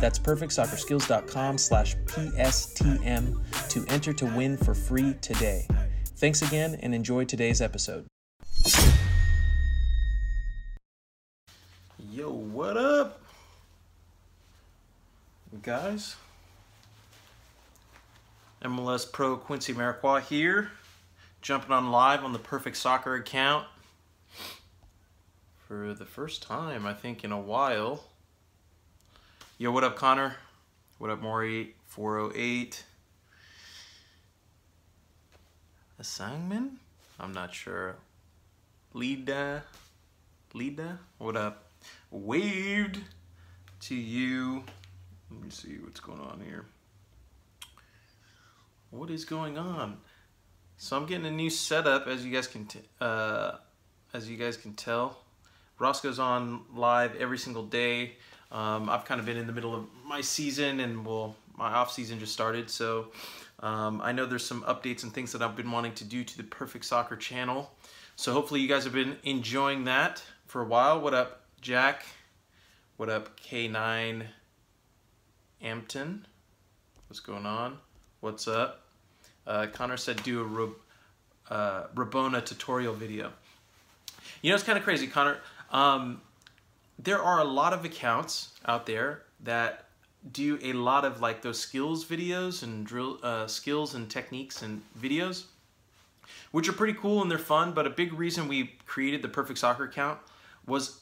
That's perfectsoccerskills.com slash PSTM to enter to win for free today. Thanks again and enjoy today's episode. Yo, what up? Guys? MLS Pro Quincy Amarikwa here, jumping on live on the Perfect Soccer account for the first time, I think, in a while. Yo, what up, Connor? What up, Maury? 408. A Sangman? I'm not sure. Lida? Lida? What up? Waved to you. Let me see what's going on here. What is going on? So I'm getting a new setup, as you guys can, uh, as you guys can tell. Roscoe's on live every single day. Um, I've kind of been in the middle of my season, and well, my off season just started. So um, I know there's some updates and things that I've been wanting to do to the Perfect Soccer channel. So hopefully you guys have been enjoying that for a while. What up, Jack? What up, K9 Ampton? What's going on? What's up? Uh, Connor said do a uh, Rabona tutorial video. You know, it's kind of crazy, Connor. Um, there are a lot of accounts out there that do a lot of like those skills videos and drill uh, skills and techniques and videos, which are pretty cool and they're fun. But a big reason we created the Perfect Soccer account was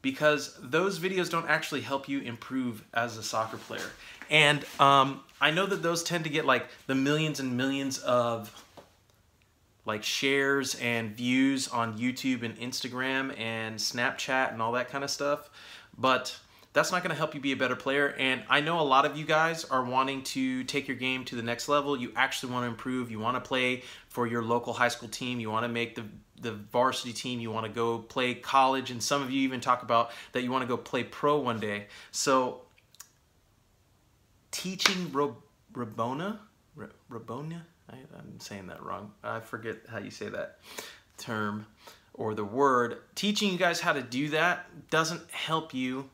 because those videos don't actually help you improve as a soccer player. And um, I know that those tend to get like the millions and millions of like shares and views on YouTube and Instagram and Snapchat and all that kind of stuff. But that's not going to help you be a better player. And I know a lot of you guys are wanting to take your game to the next level. You actually want to improve. You want to play for your local high school team. You want to make the the varsity team. You want to go play college, and some of you even talk about that you want to go play pro one day. So teaching Rabona, Rabona, I, I'm saying that wrong. I forget how you say that term or the word. Teaching you guys how to do that doesn't help you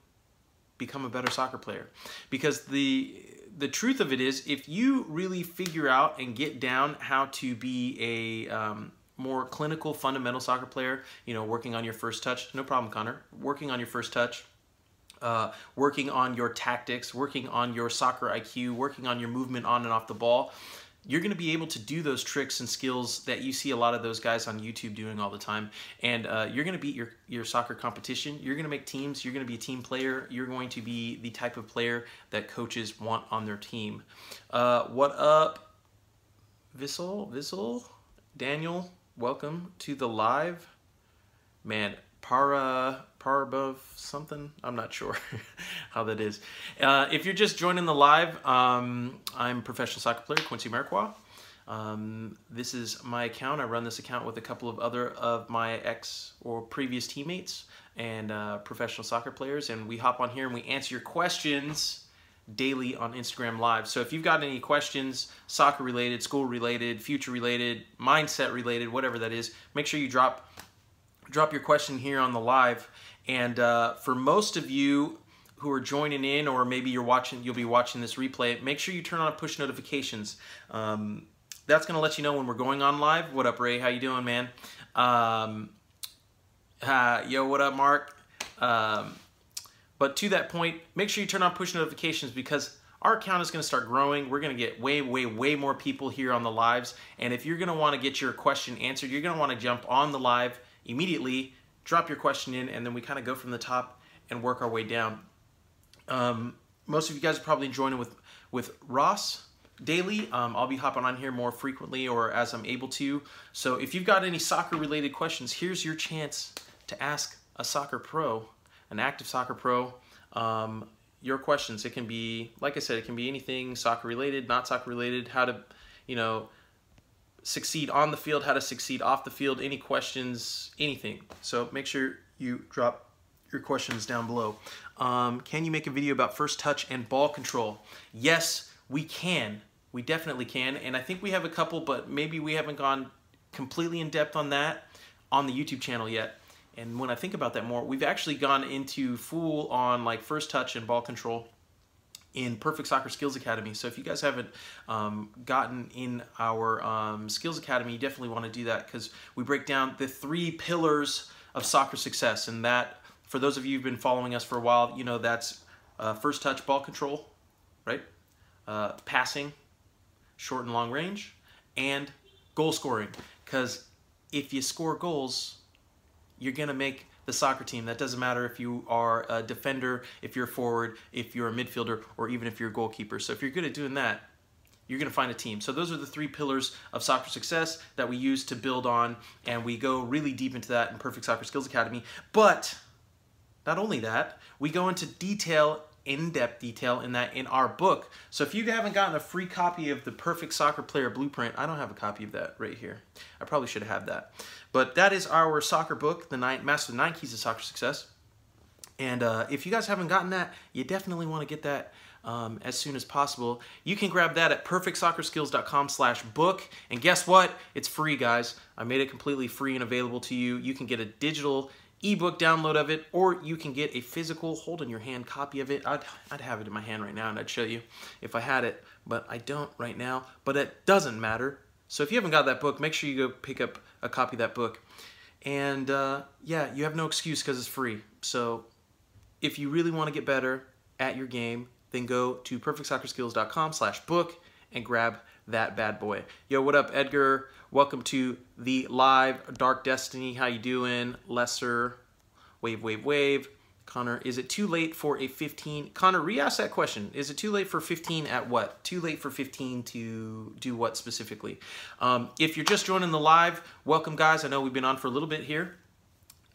become a better soccer player because the the truth of it is if you really figure out and get down how to be a um, more clinical fundamental soccer player you know working on your first touch no problem connor working on your first touch uh, working on your tactics, working on your soccer IQ, working on your movement on and off the ball, you're going to be able to do those tricks and skills that you see a lot of those guys on YouTube doing all the time. And uh, you're going to beat your, your soccer competition. You're going to make teams. You're going to be a team player. You're going to be the type of player that coaches want on their team. Uh, what up, Vissel? Vissel? Daniel, welcome to the live. Man, para Parabov something. I'm not sure how that is. Uh, if you're just joining the live, um, I'm professional soccer player Quincy Amarikwa. Um, this is my account. I run this account with a couple of other of my ex or previous teammates and uh, professional soccer players, and we hop on here and we answer your questions daily on Instagram Live. So if you've got any questions, soccer related, school related, future related, mindset related, whatever that is, make sure you drop drop your question here on the live. And uh, for most of you who are joining in, or maybe you're watching, you'll be watching this replay. Make sure you turn on push notifications. Um, that's gonna let you know when we're going on live. What up, Ray? How you doing, man? Um, uh, yo, what up, Mark? Um, but to that point, make sure you turn on push notifications because our account is going to start growing. We're going to get way, way, way more people here on the lives. And if you're going to want to get your question answered, you're going to want to jump on the live immediately, drop your question in, and then we kind of go from the top and work our way down. Um, most of you guys are probably joining with, with Ross daily. Um, I'll be hopping on here more frequently or as I'm able to. So if you've got any soccer related questions, here's your chance to ask a soccer pro, an active soccer pro. Um, your questions. It can be, like I said, it can be anything soccer related, not soccer related, how to, you know, succeed on the field, how to succeed off the field, any questions, anything. So make sure you drop your questions down below. Um, can you make a video about first touch and ball control? Yes, we can. We definitely can. And I think we have a couple, but maybe we haven't gone completely in depth on that on the YouTube channel yet. And when I think about that more, we've actually gone into full on like first touch and ball control in Perfect Soccer Skills Academy. So if you guys haven't um, gotten in our um, Skills Academy, you definitely want to do that because we break down the three pillars of soccer success. And that, for those of you who've been following us for a while, you know that's uh, first touch ball control, right? Uh, passing, short and long range, and goal scoring. Because if you score goals, you're going to make the soccer team. That doesn't matter if you are a defender, if you're a forward, if you're a midfielder, or even if you're a goalkeeper. So if you're good at doing that, you're going to find a team. So those are the three pillars of soccer success that we use to build on, and we go really deep into that in Perfect Soccer Skills Academy. But not only that, we go into detail in-depth detail in that in our book. So if you haven't gotten a free copy of the Perfect Soccer Player Blueprint, I don't have a copy of that right here. I probably should have that. But that is our soccer book, the nine, Master the Nine Keys of Soccer Success. And uh, if you guys haven't gotten that, you definitely want to get that um, as soon as possible. You can grab that at perfectsoccerskills.com slash book. And guess what? It's free, guys. I made it completely free and available to you. You can get a digital ebook download of it, or you can get a physical hold in your hand copy of it. I'd, I'd have it in my hand right now and I'd show you if I had it, but I don't right now. But it doesn't matter. So if you haven't got that book, make sure you go pick up a copy of that book. And uh, yeah, you have no excuse because it's free. So if you really want to get better at your game, then go to perfectsoccerskills.com slash book and grab that bad boy. Yo, what up, Edgar? Welcome to the live Dark Destiny. How you doing? Lesser, wave, wave, wave. Connor, is it too late for a 15? Connor, re-ask that question. Is it too late for 15 at what? Too late for 15 to do what specifically? Um, if you're just joining the live, welcome guys. I know we've been on for a little bit here.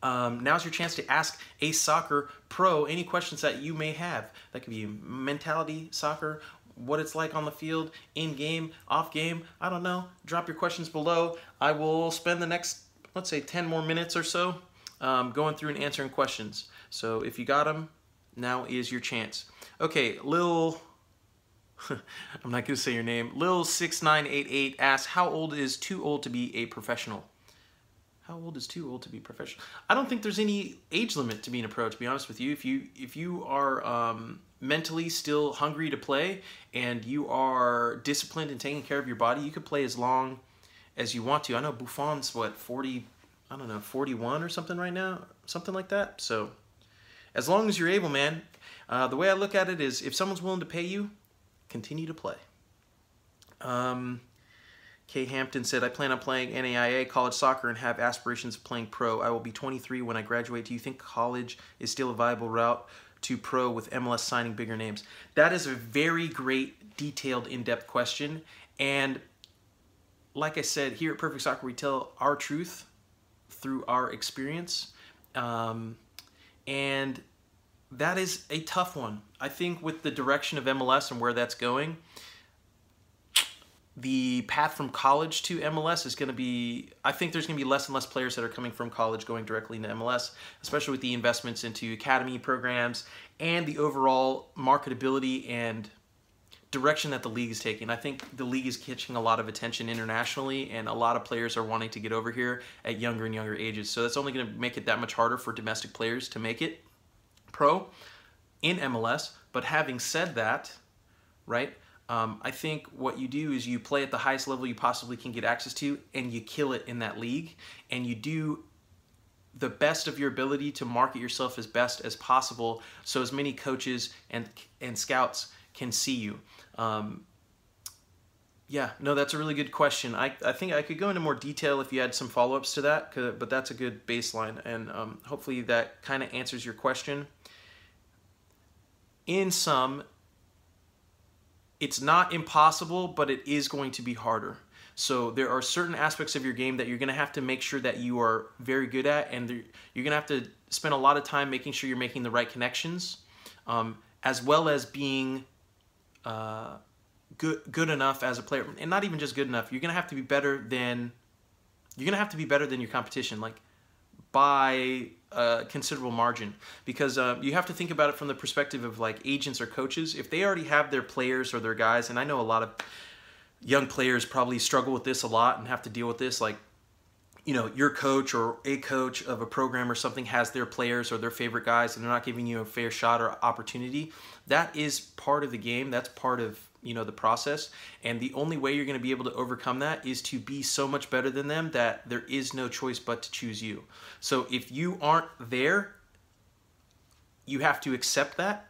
Um, now's your chance to ask a soccer pro any questions that you may have. That could be mentality, soccer, what it's like on the field, in game, off game. I don't know. Drop your questions below. I will spend the next, let's say, 10 more minutes or so um, going through and answering questions. So if you got them, now is your chance. Okay, Lil, I'm not going to say your name. Lil6988 asks, how old is too old to be a professional? How old is too old to be professional? I don't think there's any age limit to being a pro. To be honest with you, if you if you are um, mentally still hungry to play and you are disciplined and taking care of your body, you could play as long as you want to. I know Buffon's what 40, I don't know, 41 or something right now, something like that. So as long as you're able, man. Uh, the way I look at it is, if someone's willing to pay you, continue to play. Um, Kay Hampton said, I plan on playing NAIA college soccer and have aspirations of playing pro. I will be 23 when I graduate. Do you think college is still a viable route to pro with MLS signing bigger names? That is a very great, detailed, in-depth question. And like I said, here at Perfect Soccer, we tell our truth through our experience. Um, and that is a tough one. I think with the direction of MLS and where that's going, the path from college to MLS is going to be, I think there's going to be less and less players that are coming from college going directly into MLS, especially with the investments into academy programs and the overall marketability and direction that the league is taking. I think the league is catching a lot of attention internationally, and a lot of players are wanting to get over here at younger and younger ages. So that's only going to make it that much harder for domestic players to make it pro in MLS. But having said that, right, um, I think what you do is you play at the highest level you possibly can get access to, and you kill it in that league, and you do the best of your ability to market yourself as best as possible, so as many coaches and and scouts can see you. Um, yeah, no, that's a really good question. I, I think I could go into more detail if you had some follow-ups to that, but that's a good baseline, and um, hopefully that kind of answers your question. In some, it's not impossible, but it is going to be harder. So there are certain aspects of your game that you're going to have to make sure that you are very good at, and you're going to have to spend a lot of time making sure you're making the right connections. Um, as well as being uh, good good enough as a player, and not even just good enough. You're gonna have to be better than you're gonna have to be better than your competition, like by a considerable margin, because uh, you have to think about it from the perspective of like agents or coaches. If they already have their players or their guys, and I know a lot of young players probably struggle with this a lot and have to deal with this, like you know your coach or a coach of a program or something has their players or their favorite guys and they're not giving you a fair shot or opportunity. That is part of the game. That's part of you know the process and the only way you're going to be able to overcome that is to be so much better than them that there is no choice but to choose you so if you aren't there you have to accept that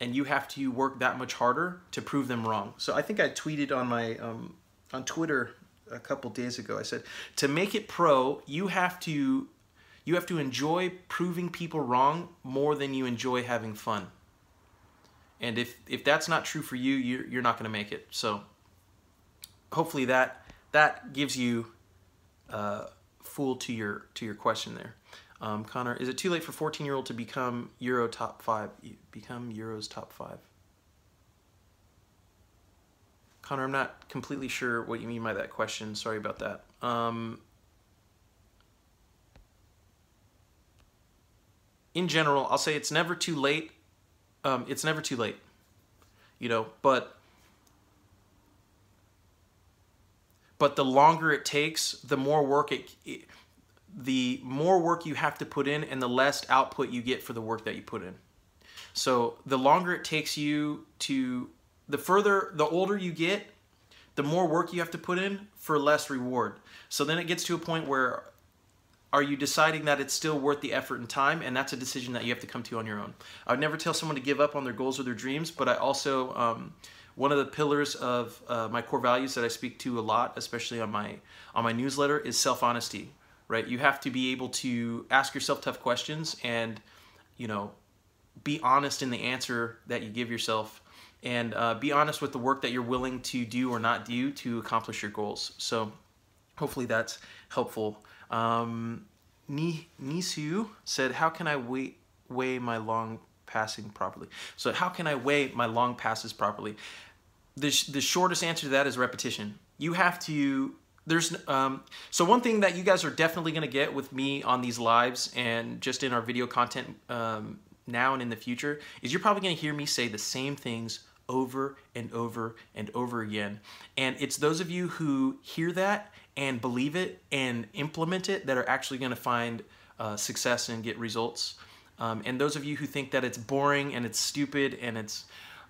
and you have to work that much harder to prove them wrong so i think i tweeted on my um, on twitter a couple days ago. I said to make it pro, you have to you have to enjoy proving people wrong more than you enjoy having fun. And if if that's not true for you, you're you're not going to make it. So hopefully that that gives you uh, full to your to your question there. Um, Connor, is it too late for 14 year old to become Euro top five? Become Euro's top five? Connor, I'm not completely sure what you mean by that question. Sorry about that. Um, in general, I'll say it's never too late. Um, it's never too late, you know. But but the longer it takes, the more work it, it the more work you have to put in, and the less output you get for the work that you put in. So the longer it takes you to the further, the older you get, the more work you have to put in for less reward. So then it gets to a point where are you deciding that it's still worth the effort and time and that's a decision that you have to come to on your own i would never tell someone to give up on their goals or their dreams but i also um, one of the pillars of uh, my core values that i speak to a lot especially on my on my newsletter is self-honesty right you have to be able to ask yourself tough questions and you know be honest in the answer that you give yourself and uh, be honest with the work that you're willing to do or not do to accomplish your goals. So hopefully that's helpful. Um, Nisu said, how can I weigh, weigh my long passing properly? So how can I weigh my long passes properly? The, sh the shortest answer to that is repetition. You have to there's um, so one thing that you guys are definitely to get with me on these lives and just in our video content um, now and in the future is you're probably to hear me say the same things over and over and over again. And it's those of you who hear that and believe it and implement it that are actually going to find uh, success and get results. Um, and those of you who think that it's boring and it's stupid and it's,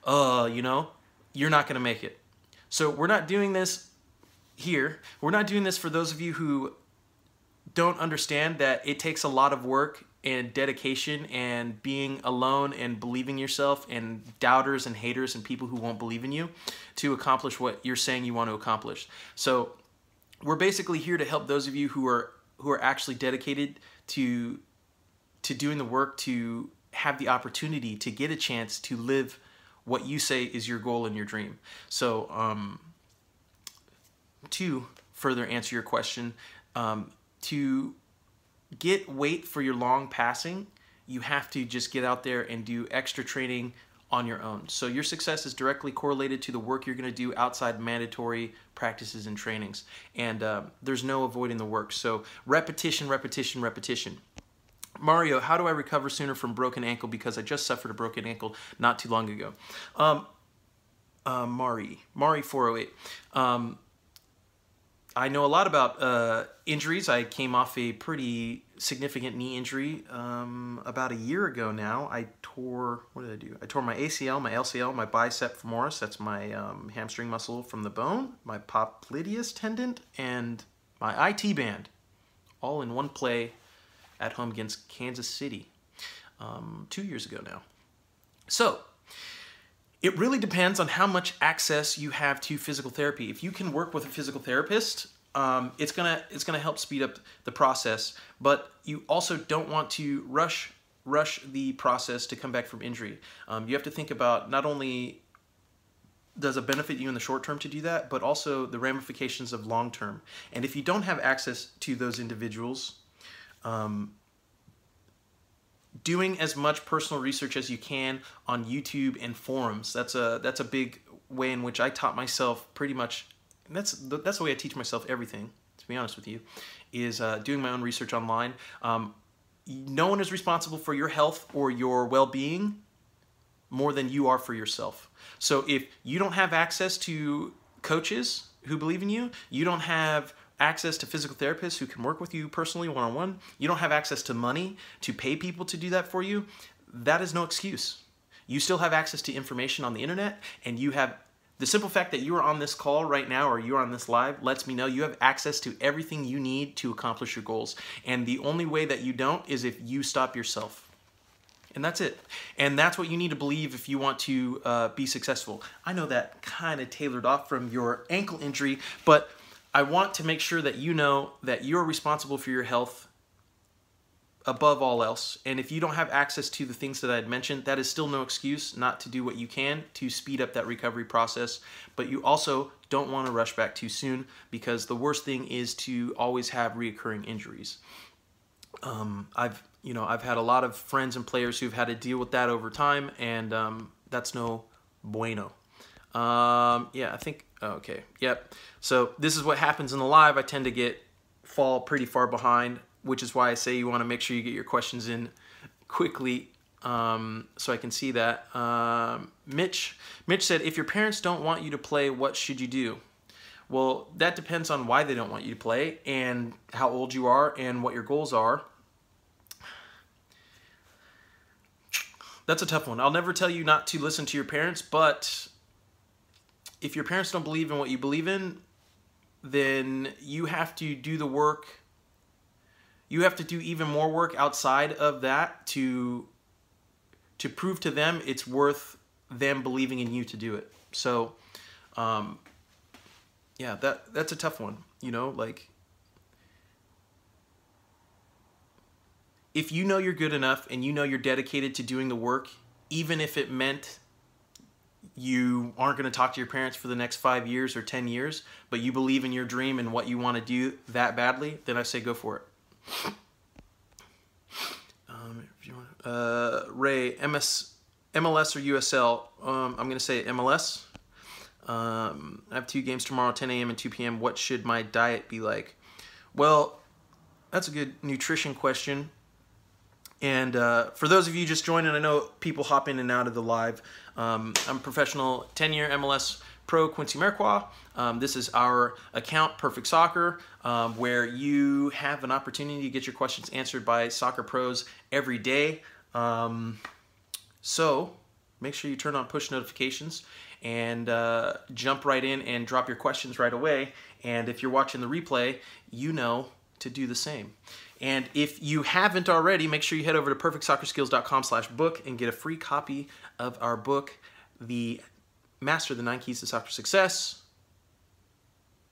uh, you know, you're not going to make it. So we're not doing this here. We're not doing this for those of you who don't understand that it takes a lot of work and dedication and being alone and believing yourself and doubters and haters and people who won't believe in you to accomplish what you're saying you want to accomplish. So we're basically here to help those of you who are who are actually dedicated to to doing the work to have the opportunity to get a chance to live what you say is your goal and your dream. So um, to further answer your question, um, to get weight for your long passing, you have to just get out there and do extra training on your own. So your success is directly correlated to the work you're going to do outside mandatory practices and trainings. And uh, there's no avoiding the work. So repetition, repetition, repetition. Mario, how do I recover sooner from broken ankle because I just suffered a broken ankle not too long ago? Um, uh, Mari, Mari 408. Um, I know a lot about uh, injuries. I came off a pretty significant knee injury um, about a year ago now. I tore, what did I do? I tore my ACL, my LCL, my bicep femoris, that's my um, hamstring muscle from the bone, my popliteus tendon, and my IT band, all in one play at home against Kansas City um, two years ago now. So, it really depends on how much access you have to physical therapy. If you can work with a physical therapist, um, it's gonna it's gonna help speed up the process. But you also don't want to rush rush the process to come back from injury. Um, you have to think about not only does it benefit you in the short term to do that, but also the ramifications of long term. And if you don't have access to those individuals, um, doing as much personal research as you can on YouTube and forums. That's a that's a big way in which I taught myself pretty much. And That's that's the way I teach myself everything. To be honest with you, is uh, doing my own research online. Um, no one is responsible for your health or your well-being more than you are for yourself. So if you don't have access to coaches who believe in you, you don't have access to physical therapists who can work with you personally one on one, you don't have access to money to pay people to do that for you, that is no excuse. You still have access to information on the internet, and you have the simple fact that you are on this call right now or you're on this live lets me know you have access to everything you need to accomplish your goals. And the only way that you don't is if you stop yourself. And that's it. And that's what you need to believe if you want to uh, be successful. I know that kind of tailored off from your ankle injury, but I want to make sure that you know that you're responsible for your health above all else. And if you don't have access to the things that I had mentioned, that is still no excuse not to do what you can to speed up that recovery process. But you also don't want to rush back too soon because the worst thing is to always have reoccurring injuries. Um, I've you know I've had a lot of friends and players who've had to deal with that over time, and um, that's no bueno. Um, yeah, I think okay. Yep. So this is what happens in the live. I tend to get fall pretty far behind, which is why I say you want to make sure you get your questions in quickly um, so I can see that. Um, Mitch, Mitch said, if your parents don't want you to play, what should you do? Well, that depends on why they don't want you to play and how old you are and what your goals are. That's a tough one. I'll never tell you not to listen to your parents, but if your parents don't believe in what you believe in, then you have to do the work. You have to do even more work outside of that to to prove to them it's worth them believing in you to do it. So, um, yeah, that that's a tough one. You know, like if you know you're good enough and you know you're dedicated to doing the work, even if it meant you aren't going to talk to your parents for the next five years or 10 years, but you believe in your dream and what you want to do that badly, then I say go for it. Um, want, uh, Ray, MS, MLS or USL? Um, I'm going to say MLS. Um, I have two games tomorrow, 10 a.m. and 2 p.m. What should my diet be like? Well, that's a good nutrition question. And uh, for those of you just joining, I know people hop in and out of the live. Um, I'm a professional 10 year MLS pro Quincy Amarikwa. Um, this is our account, Perfect Soccer, um, where you have an opportunity to get your questions answered by soccer pros every day. Um, so make sure you turn on push notifications and uh, jump right in and drop your questions right away. And if you're watching the replay, you know to do the same. And if you haven't already, make sure you head over to perfectsoccerskills.com slash book and get a free copy of our book, The Master the Nine Keys to Soccer Success.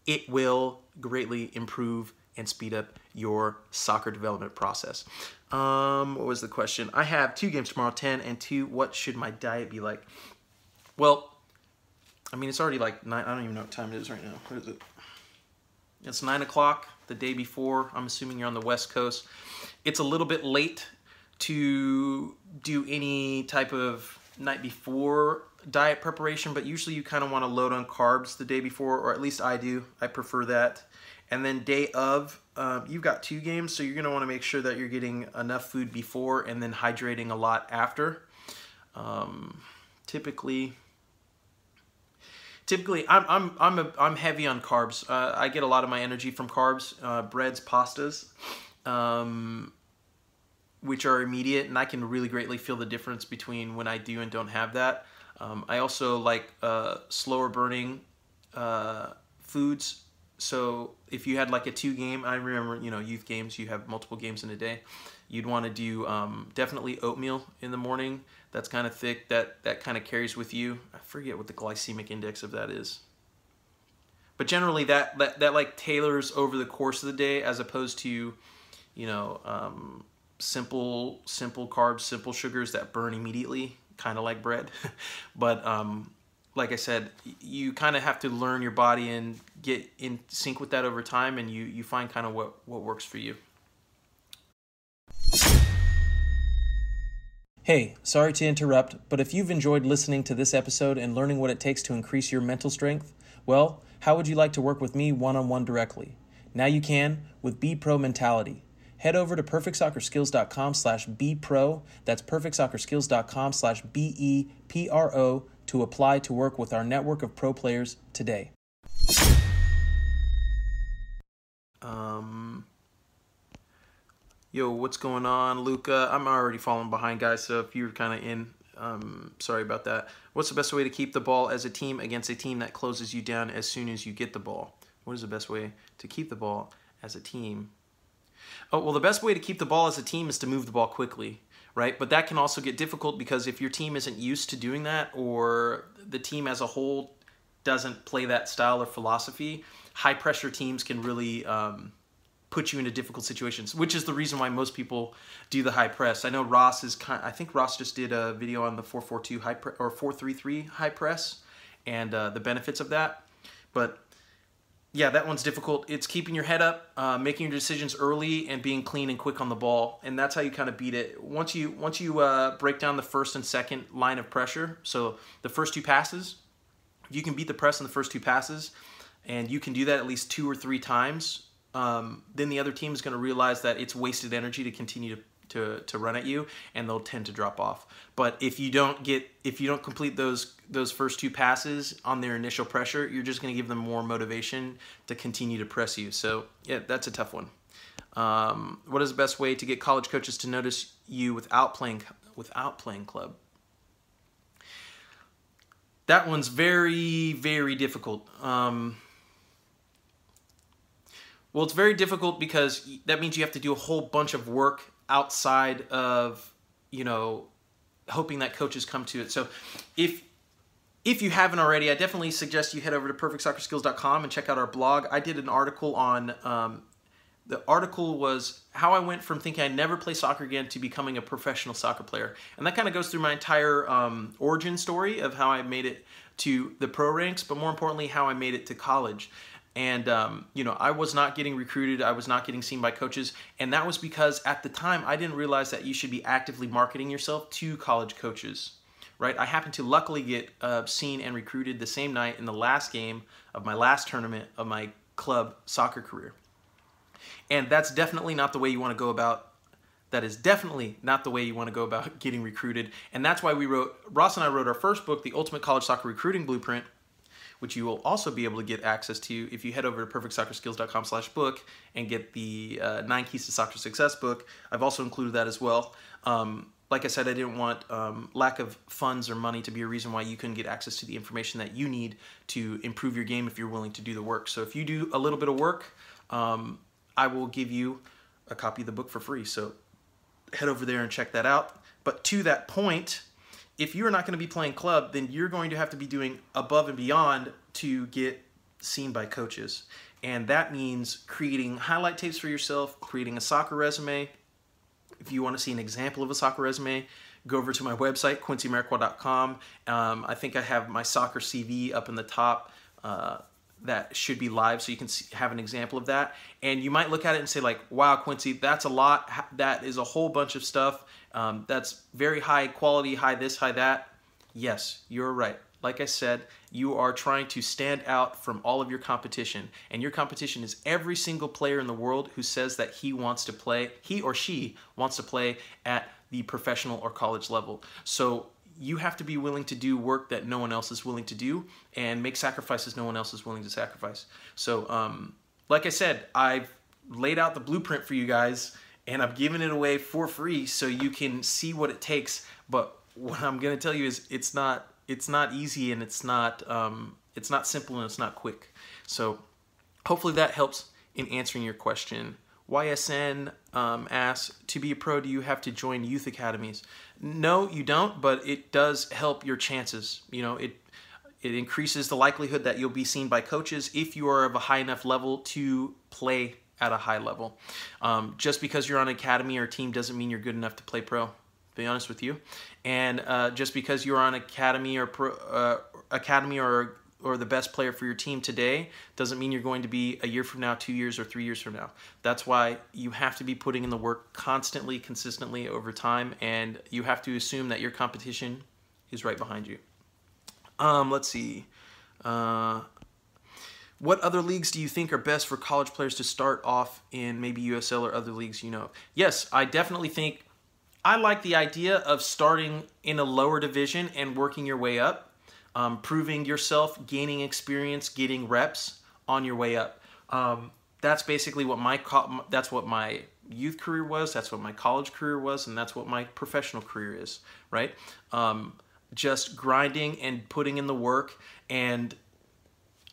It will greatly improve and speed up your soccer development process. Um, what was the question? I have two games tomorrow, 10 and 2. What should my diet be like? Well, I mean, it's already like 9. I don't even know what time it is right now. What is it? It's 9 o'clock the day before. I'm assuming you're on the West Coast. It's a little bit late to do any type of night before diet preparation, but usually you kind of want to load on carbs the day before, or at least I do. I prefer that. And then day of, um, you've got two games, so you're going to want to make sure that you're getting enough food before and then hydrating a lot after. Um, typically, typically I'm I'm I'm a, I'm heavy on carbs. Uh, I get a lot of my energy from carbs, uh, breads, pastas, um, which are immediate, and I can really greatly feel the difference between when I do and don't have that. Um, I also like uh, slower burning uh, foods. So if you had like a two game, I remember you know youth games, you have multiple games in a day. You'd want to do um, definitely oatmeal in the morning that's kind of thick that that kind of carries with you. I forget what the glycemic index of that is. But generally that, that, that like tailors over the course of the day as opposed to, you know, um, simple, simple carbs, simple sugars that burn immediately, kind of like bread. but um, like I said, you kind of have to learn your body and get in sync with that over time and you, you find kind of what, what works for you. Hey, sorry to interrupt, but if you've enjoyed listening to this episode and learning what it takes to increase your mental strength, well, how would you like to work with me one on one directly? Now you can with B Pro Mentality. Head over to perfectsoccerskills.com slash bpro, that's perfectsoccerskills.com slash B-E-P-R-O to apply to work with our network of pro players today. Um, yo, what's going on, Luca? I'm already falling behind, guys. So if you're kind of in, um, sorry about that. What's the best way to keep the ball as a team against a team that closes you down as soon as you get the ball? What is the best way to keep the ball as a team? Oh, well, the best way to keep the ball as a team is to move the ball quickly, right? But that can also get difficult because if your team isn't used to doing that or the team as a whole doesn't play that style or philosophy, high pressure teams can really um, put you into difficult situations, which is the reason why most people do the high press. I know Ross is kind. I think Ross just did a video on the 442 high pre- or 433 high press and uh, the benefits of that. But yeah, that one's difficult. It's keeping your head up, uh, making your decisions early, and being clean and quick on the ball, and that's how you kind of beat it. Once you once you uh, break down the first and second line of pressure, so the first two passes, you can beat the press in the first two passes, and you can do that at least two or three times, um, then the other team is going to realize that it's wasted energy to continue to to, to run at you and they'll tend to drop off. But if you don't get if you don't complete those those first two passes on their initial pressure you're just going to give them more motivation to continue to press you. So yeah that's a tough one. Um, what is the best way to get college coaches to notice you without playing without playing club? That one's very very difficult. Um, well, it's very difficult because that means you have to do a whole bunch of work outside of you know hoping that coaches come to it. So if if you haven't already, I definitely suggest you head over to perfectsoccerskills.com and check out our blog. I did an article on um, the article was how I went from thinking I'd never play soccer again to becoming a professional soccer player, and that kind of goes through my entire um, origin story of how I made it to the pro ranks, but more importantly, how I made it to college and um, you know i was not getting recruited. I was not getting seen by coaches. And that was because at the time i didn't realize that you should be actively marketing yourself to college coaches right? I happened to luckily get uh, seen and recruited the same night in the last game of my last tournament of my club soccer career. And that's definitely not the way you want to go about that is definitely not the way you want to go about getting recruited. And that's why we wrote ross and i wrote our first book the ultimate college soccer recruiting blueprint which you will also be able to get access to if you head over to perfectsoccerskills.com slash book and get the uh, Nine Keys to Soccer Success book. I've also included that as well. Um, like I said, I didn't want um, lack of funds or money to be a reason why you couldn't get access to the information that you need to improve your game if you're willing to do the work. So if you do a little bit of work, um, I will give you a copy of the book for free. So head over there and check that out. But to that point, if you're not going to be playing club, then you're going to have to be doing above and beyond to get seen by coaches. And that means creating highlight tapes for yourself, creating a soccer resume. If you want to see an example of a soccer resume, go over to my website, quincyamarikwa.com. Um, I think I have my soccer CV up in the top. Uh, that should be live so you can see, have an example of that and you might look at it and say like wow quincy that's a lot that is a whole bunch of stuff um, that's very high quality high this high that. Yes you're right. Like i said you are trying to stand out from all of your competition and your competition is every single player in the world who says that he wants to play he or she wants to play at the professional or college level. So you have to be willing to do work that no one else is willing to do and make sacrifices no one else is willing to sacrifice. So, um, like I said, I've laid out the blueprint for you guys and I'm giving it away for free so you can see what it takes. But what I'm going to tell you is it's not it's not easy and it's not um, it's not simple and it's not quick. So hopefully that helps in answering your question. YSN um, asks, to be a pro, do you have to join youth academies? No, you don't, but it does help your chances. You know, it it increases the likelihood that you'll be seen by coaches if you are of a high enough level to play at a high level. Um, just because you're on academy or team doesn't mean you're good enough to play pro. To be honest with you, and uh, just because you're on academy or pro, uh, academy or or the best player for your team today doesn't mean you're going to be a year from now, two years, or three years from now. That's why you have to be putting in the work constantly, consistently over time, and you have to assume that your competition is right behind you. Um, let's see. Uh, what other leagues do you think are best for college players to start off in maybe USL or other leagues you know? Yes, I definitely think I like the idea of starting in a lower division and working your way up, um, proving yourself, gaining experience, getting reps on your way up. Um, that's basically what my that's what my youth career was. That's what my college career was, and that's what my professional career is. Right? Um, just grinding and putting in the work and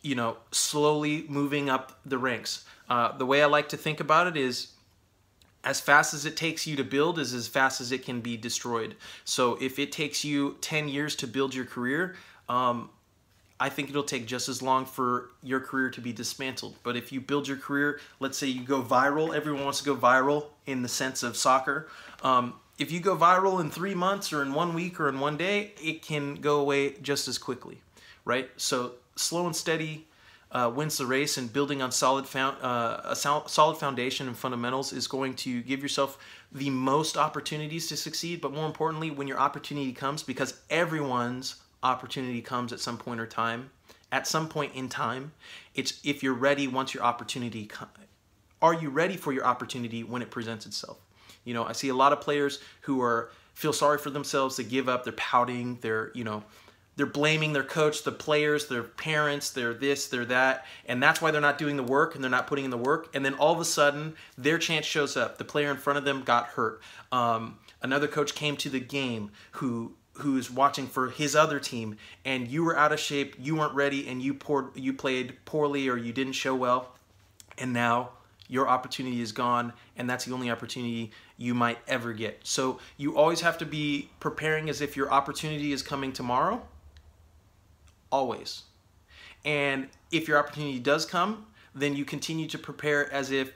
you know slowly moving up the ranks. Uh, the way I like to think about it is as fast as it takes you to build is as fast as it can be destroyed. So if it takes you 10 years to build your career, um, I think it'll take just as long for your career to be dismantled. But if you build your career, let's say you go viral, everyone wants to go viral in the sense of soccer. Um, if you go viral in three months or in one week or in one day, it can go away just as quickly, right? So slow and steady uh, wins the race, and building on solid found, uh, a solid foundation and fundamentals is going to give yourself the most opportunities to succeed. But more importantly, when your opportunity comes, because everyone's opportunity comes at some point or time, at some point in time, it's if you're ready once your opportunity. are you ready for your opportunity when it presents itself? You know, I see a lot of players who are feel sorry for themselves, they give up, they're pouting, they're you know they're blaming their coach, the players, their parents, they're this, they're that, and that's why they're not doing the work and they're not putting in the work. And then all of a sudden, their chance shows up. The player in front of them got hurt. Um, another coach came to the game who who's watching for his other team, and you were out of shape, you weren't ready, and you poured, you played poorly or you didn't show well, and now your opportunity is gone, and that's the only opportunity you might ever get. So you always have to be preparing as if your opportunity is coming tomorrow always. And if your opportunity does come, then you continue to prepare as if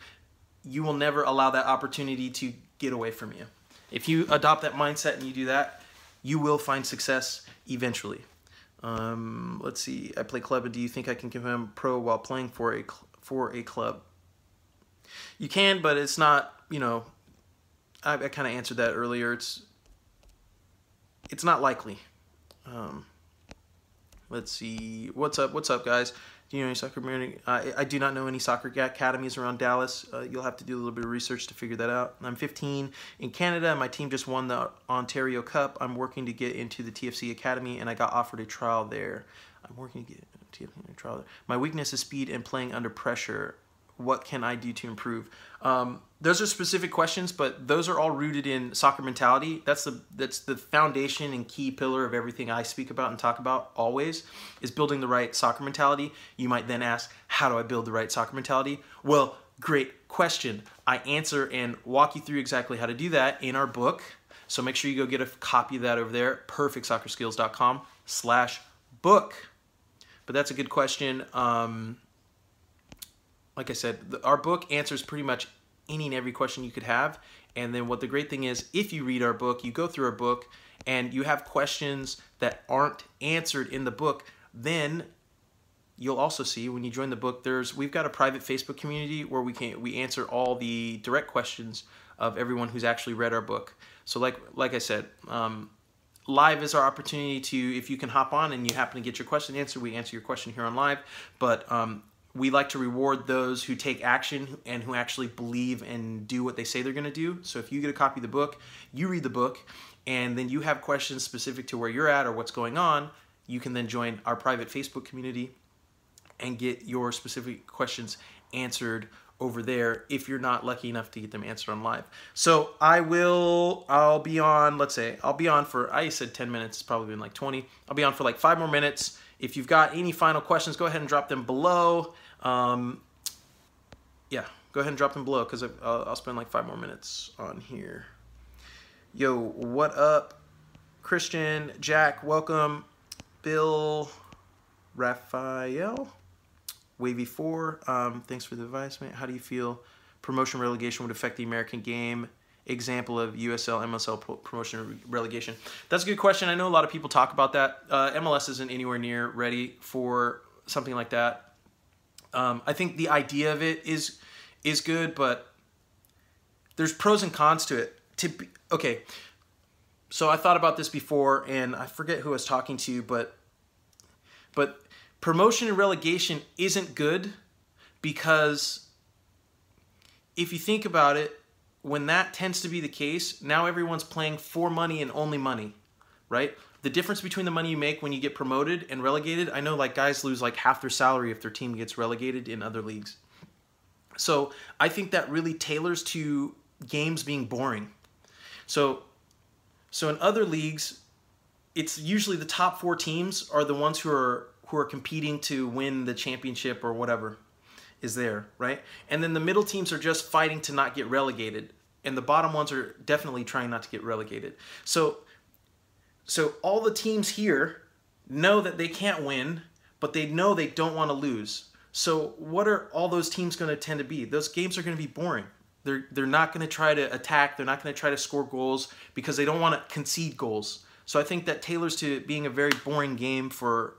you will never allow that opportunity to get away from you. If you adopt that mindset and you do that, you will find success eventually. Um, let's see. I play club, and do you think I can become pro while playing for a for a club? You can, but it's not. You know, I, I kind of answered that earlier. It's it's not likely. Um, Let's see. What's up? What's up, guys? Do you know any soccer community? I, I do not know any soccer academies around Dallas. Uh, you'll have to do a little bit of research to figure that out. I'm 15 in Canada. My team just won the Ontario Cup. I'm working to get into the TFC Academy, and I got offered a trial there. I'm working to get TFC trial there. My weakness is speed and playing under pressure what can I do to improve? Um, those are specific questions, but those are all rooted in soccer mentality. That's the that's the foundation and key pillar of everything I speak about and talk about always is building the right soccer mentality. You might then ask, how do I build the right soccer mentality? Well, great question. I answer and walk you through exactly how to do that in our book. So make sure you go get a copy of that over there, perfectsoccerskills.com slash book. But that's a good question. Um, like I said, the, our book answers pretty much any and every question you could have. And then what the great thing is, if you read our book, you go through our book, and you have questions that aren't answered in the book, then you'll also see when you join the book there's we've got a private facebook community where we can we answer all the direct questions of everyone who's actually read our book so like like i said um, live is our opportunity to if you can hop on and you happen to get your question answered we answer your question here on live but um, we like to reward those who take action and who actually believe and do what they say they're going to do. So if you get a copy of the book, you read the book, and then you have questions specific to where you're at or what's going on, you can then join our private Facebook community and get your specific questions answered over there if you're not lucky enough to get them answered on live. So I will, I'll be on, let's say, I'll be on for, I said 10 minutes, it's probably been like 20. I'll be on for like five more minutes. If you've got any final questions, go ahead and drop them below. Um, yeah, go ahead and drop them below because I'll, I'll spend like five more minutes on here. Yo, what up? Christian, Jack, welcome. Bill, Raphael, Wavy4, um, thanks for the advice, man. How do you feel promotion relegation would affect the American game? Example of USL, MSL promotion relegation. That's a good question. I know a lot of people talk about that. Uh, MLS isn't anywhere near ready for something like that. Um, I think the idea of it is is good, but there's pros and cons to it. To be, okay, so I thought about this before, and I forget who I was talking to, but but promotion and relegation isn't good because if you think about it, when that tends to be the case, now everyone's playing for money and only money, right? The difference between the money you make when you get promoted and relegated, I know like guys lose like half their salary if their team gets relegated in other leagues. So I think that really tailors to games being boring. So so in other leagues, it's usually the top four teams are the ones who are who are competing to win the championship or whatever is there, right? And then the middle teams are just fighting to not get relegated, and the bottom ones are definitely trying not to get relegated. So so all the teams here know that they can't win, but they know they don't want to lose. So what are all those teams going to tend to be? Those games are going to be boring. They're they're not going to try to attack. They're not going to try to score goals because they don't want to concede goals. So I think that tailors to being a very boring game for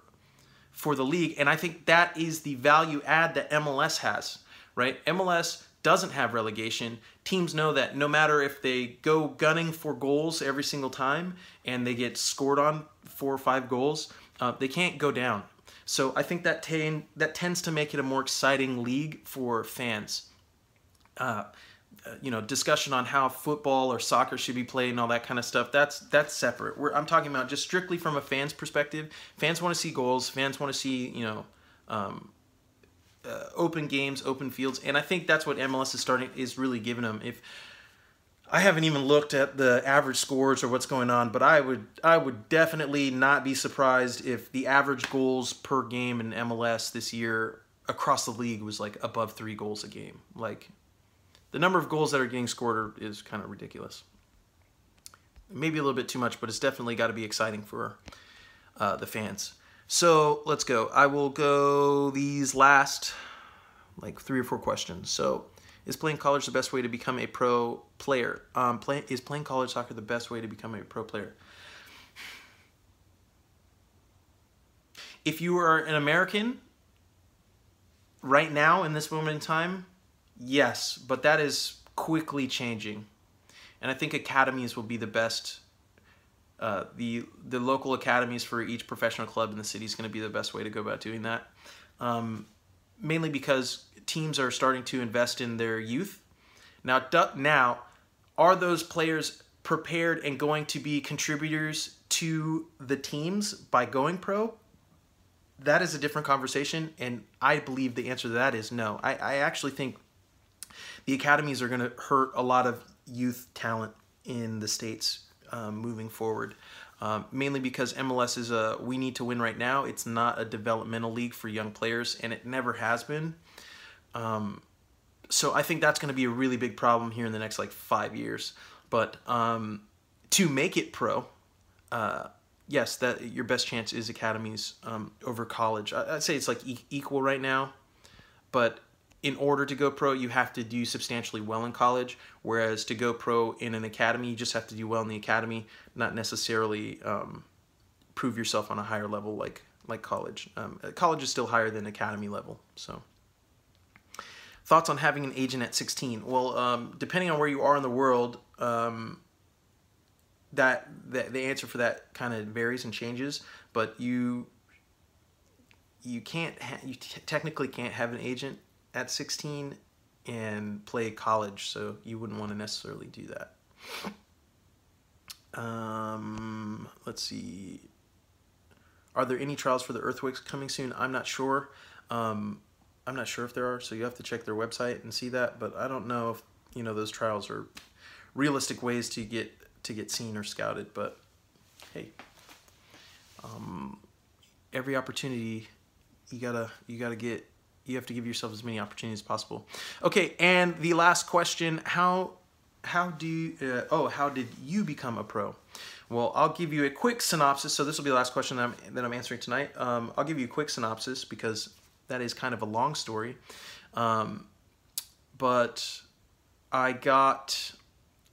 for the league, and I think that is the value add that MLS has. Right? MLS doesn't have relegation. Teams know that no matter if they go gunning for goals every single time and they get scored on four or five goals, uh, they can't go down. So I think that that tends to make it a more exciting league for fans. Uh, uh, you know discussion on how football or soccer should be played and all that kind of stuff that's that's separate We're, i'm talking about just strictly from a fan's perspective fans want to see goals fans want to see you know um, uh, open games open fields and i think that's what mls is starting is really giving them if i haven't even looked at the average scores or what's going on but i would i would definitely not be surprised if the average goals per game in mls this year across the league was like above three goals a game like the number of goals that are getting scored is kind of ridiculous. Maybe a little bit too much, but it's definitely got to be exciting for uh, the fans. So let's go. I will go these last like three or four questions. So, is playing college the best way to become a pro player? Um, play, is playing college soccer the best way to become a pro player? If you are an American right now in this moment in time, Yes, but that is quickly changing, and I think academies will be the best. Uh, the the local academies for each professional club in the city is going to be the best way to go about doing that. Um, mainly because teams are starting to invest in their youth. Now, now, are those players prepared and going to be contributors to the teams by going pro? That is a different conversation, and I believe the answer to that is no. I, I actually think the academies are going to hurt a lot of youth talent in the states um, moving forward. Um, mainly because MLS is a we need to win right now. It's not a developmental league for young players, and it never has been. Um, so I think that's going to be a really big problem here in the next like five years. But um, to make it pro, uh, yes, that your best chance is academies um, over college. I, would say it's like e- equal right now, but in order to go pro, you have to do substantially well in college. Whereas to go pro in an academy, you just have to do well in the academy, not necessarily um, prove yourself on a higher level like like college. Um, college is still higher than academy level. So, thoughts on having an agent at 16? Well, um, depending on where you are in the world, um, that, that the answer for that kind of varies and changes. But you you can't you technically can't have an agent at 16 and play college, so you wouldn't want to necessarily do that. Um, let's see. Are there any trials for the Earthquakes coming soon? I'm not sure. Um, I'm not sure if there are, so you have to check their website and see that. But I don't know if you know those trials are realistic ways to get to get seen or scouted. But hey, um, every opportunity you gotta you gotta get you have to give yourself as many opportunities as possible. Okay, and the last question: How how do you, uh, oh how did you become a pro? Well, I'll give you a quick synopsis. So this will be the last question that I'm, that I'm answering tonight. Um, I'll give you a quick synopsis because that is kind of a long story. Um, but I got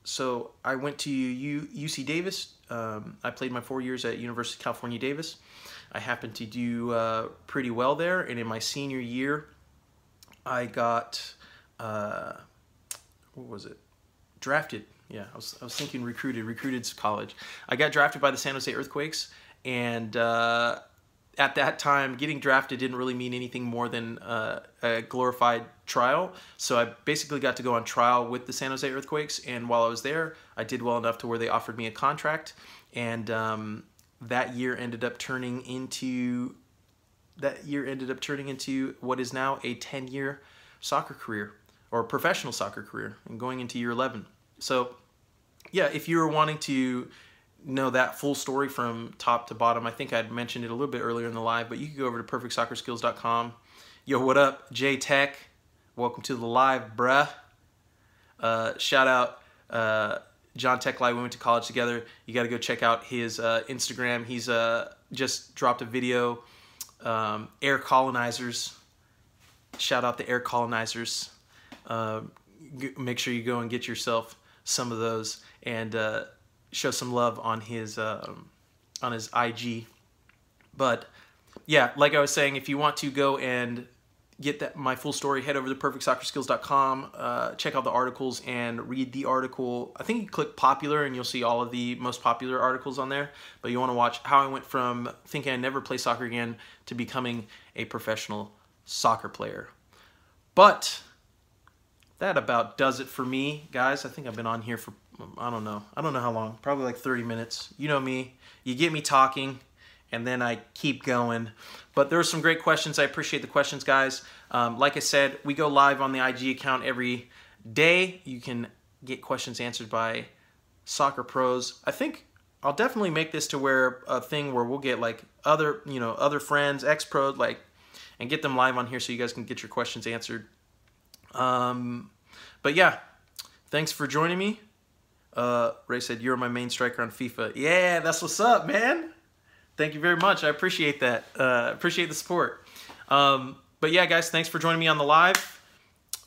so I went to U, UC Davis. Um, I played my four years at University of California Davis. I happened to do uh, pretty well there. And in my senior year, I got, uh, what was it? Drafted. Yeah, I was, I was thinking recruited, recruited to college. I got drafted by the San Jose Earthquakes. And uh, at that time, getting drafted didn't really mean anything more than uh, a glorified trial. So I basically got to go on trial with the San Jose Earthquakes. And while I was there, I did well enough to where they offered me a contract. And um, that year ended up turning into that year ended up turning into what is now a 10 year soccer career or professional soccer career and going into year 11. So, yeah, if you were wanting to know that full story from top to bottom, I think I'd mentioned it a little bit earlier in the live, but you could go over to perfectsoccerskills.com. Yo, what up, J Tech? Welcome to the live, bruh. Uh, shout out uh, John Tech We went to college together. You got to go check out his uh, Instagram. He's uh, just dropped a video. Um, air colonizers. Shout out the air colonizers. Uh, make sure you go and get yourself some of those and uh, show some love on his um, on his IG. But yeah, like I was saying, if you want to go and get that my full story, head over to perfectsoccerskills.com, uh, check out the articles and read the article. I think you click popular and you'll see all of the most popular articles on there. But you want to watch how I went from thinking I'd never play soccer again to becoming a professional soccer player. But that about does it for me, guys. I think I've been on here for I don't know. I don't know how long. Probably like 30 minutes. You know me. You get me talking and then I keep going. But there are some great questions. I appreciate the questions, guys. Um, like I said, we go live on the IG account every day. You can get questions answered by soccer pros. I think I'll definitely make this to where a thing where we'll get like other, you know, other friends, ex pros, like, and get them live on here so you guys can get your questions answered. Um, but yeah, thanks for joining me. Uh, Ray said, You're my main striker on FIFA. Yeah, that's what's up, man. Thank you very much. I appreciate that. Uh, appreciate the support. Um, but yeah, guys, thanks for joining me on the live.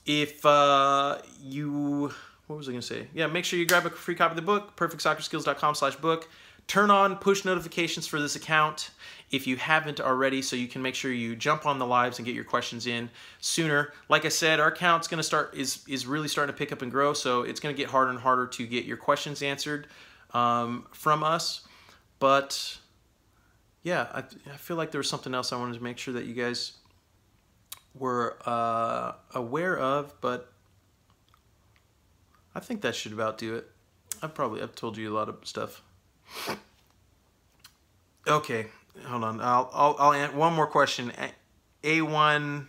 If uh, you, what was I to say? Yeah, make sure you grab a free copy of the book, perfectsoccerskills.com slash book. Turn on push notifications for this account if you haven't already, so you can make sure you jump on the lives and get your questions in sooner. Like I said, our account's to start is is really starting to pick up and grow, so it's to get harder and harder to get your questions answered um, from us. But yeah, I, I feel like there was something else I wanted to make sure that you guys were uh, aware of, but I think that should about do it. I've probably I've told you a lot of stuff. Okay, hold on. I'll I'll, I'll add one more question. A one.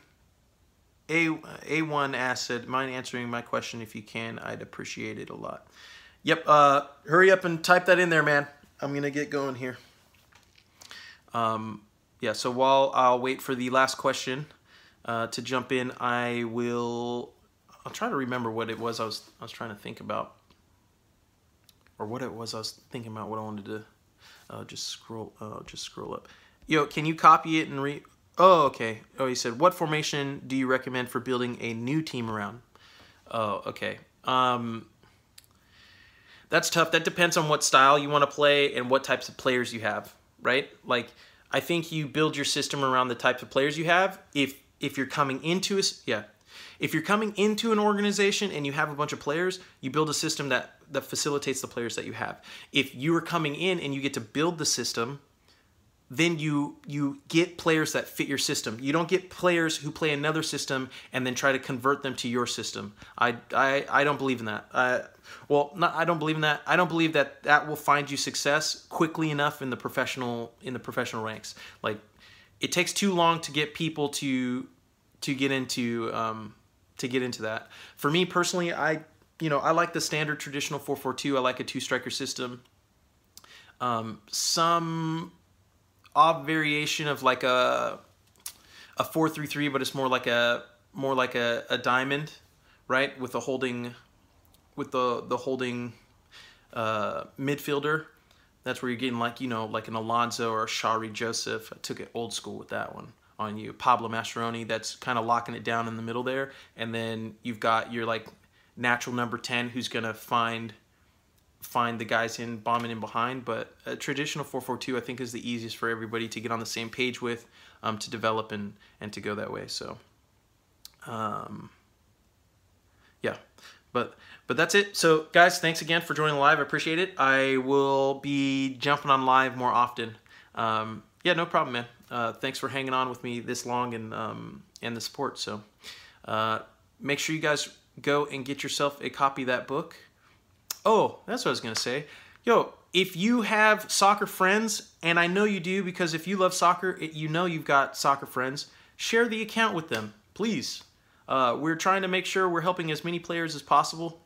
A A one acid. Mind answering my question if you can? I'd appreciate it a lot. Yep. Uh, hurry up and type that in there, man. I'm gonna get going here. Um, yeah, so while I'll wait for the last question uh, to jump in, I will. I'll try to remember what it was I was I was trying to think about, or what it was I was thinking about. What I wanted to uh, just scroll. Uh, just scroll up. Yo, can you copy it and re? Oh, okay. Oh, he said, what formation do you recommend for building a new team around? Oh, okay. Um, that's tough. That depends on what style you want to play and what types of players you have right? Like I think you build your system around the types of players you have. If if you're coming into a yeah, if you're coming into an organization and you have a bunch of players, you build a system that that facilitates the players that you have. If you are coming in and you get to build the system then you you get players that fit your system. You don't get players who play another system and then try to convert them to your system. I I, I don't believe in that. Uh, well, not, I don't believe in that. I don't believe that that will find you success quickly enough in the professional in the professional ranks. Like it takes too long to get people to to get into um, to get into that. For me personally, I you know I like the standard traditional 442. I like a two striker system. Um, some odd variation of like a a four three three, but it's more like a more like a, a diamond, right? With the holding with the the holding uh, midfielder. That's where you're getting like you know like an Alonso or a Shalrie Joseph. I took it old school with that one on you. Pablo Mastroeni. That's kind of locking it down in the middle there, and then you've got your like natural number ten who's gonna find find the guys in bombing in behind. But a traditional 442, I think, is the easiest for everybody to get on the same page with, um, to develop and and to go that way. So, um, yeah, but but that's it. So guys, thanks again for joining live. I appreciate it. I will be jumping on live more often. Um, yeah, no problem, man. Uh, thanks for hanging on with me this long and um, and the support. So uh, make sure you guys go and get yourself a copy of that book. Oh, that's what I was gonna say. Yo, if you have soccer friends, and I know you do because if you love soccer, it, you know you've got soccer friends. Share the account with them, please. Uh, we're trying to make sure we're helping as many players as possible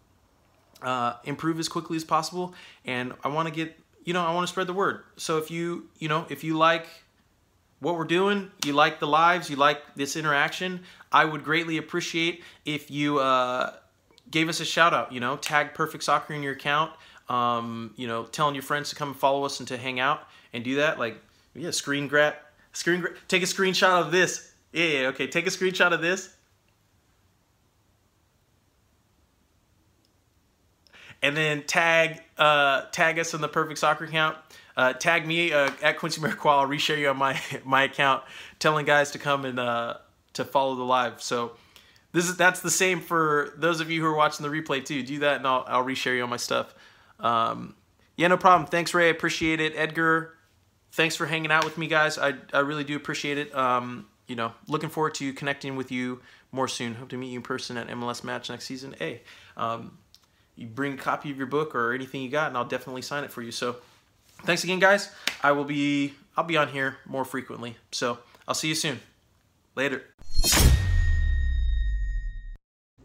uh, improve as quickly as possible, and I want to get you know I want to spread the word. So if you you know if you like what we're doing, you like the lives, you like this interaction, I would greatly appreciate if you uh, gave us a shout out. You know, tag Perfect Soccer in your account. Um, you know, telling your friends to come and follow us and to hang out and do that. Like, yeah, screen grab, screen grab, take a screenshot of this. Yeah, yeah, okay, take a screenshot of this. And then tag uh, tag us in the Perfect Soccer account. Uh, tag me uh, at Quincy Amarikwa. I'll reshare you on my my account, telling guys to come and uh, to follow the live. So this is that's the same for those of you who are watching the replay too. Do that, and I'll I'll reshare you on my stuff. Um, yeah, no problem. Thanks, Ray. I appreciate it. Edgar, thanks for hanging out with me, guys. I I really do appreciate it. Um, you know, looking forward to connecting with you more soon. Hope to meet you in person at MLS match next season. Hey, um, you bring a copy of your book or anything you got, and I'll definitely sign it for you. So, thanks again, guys. I will be I'll be on here more frequently. So I'll see you soon. Later.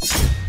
you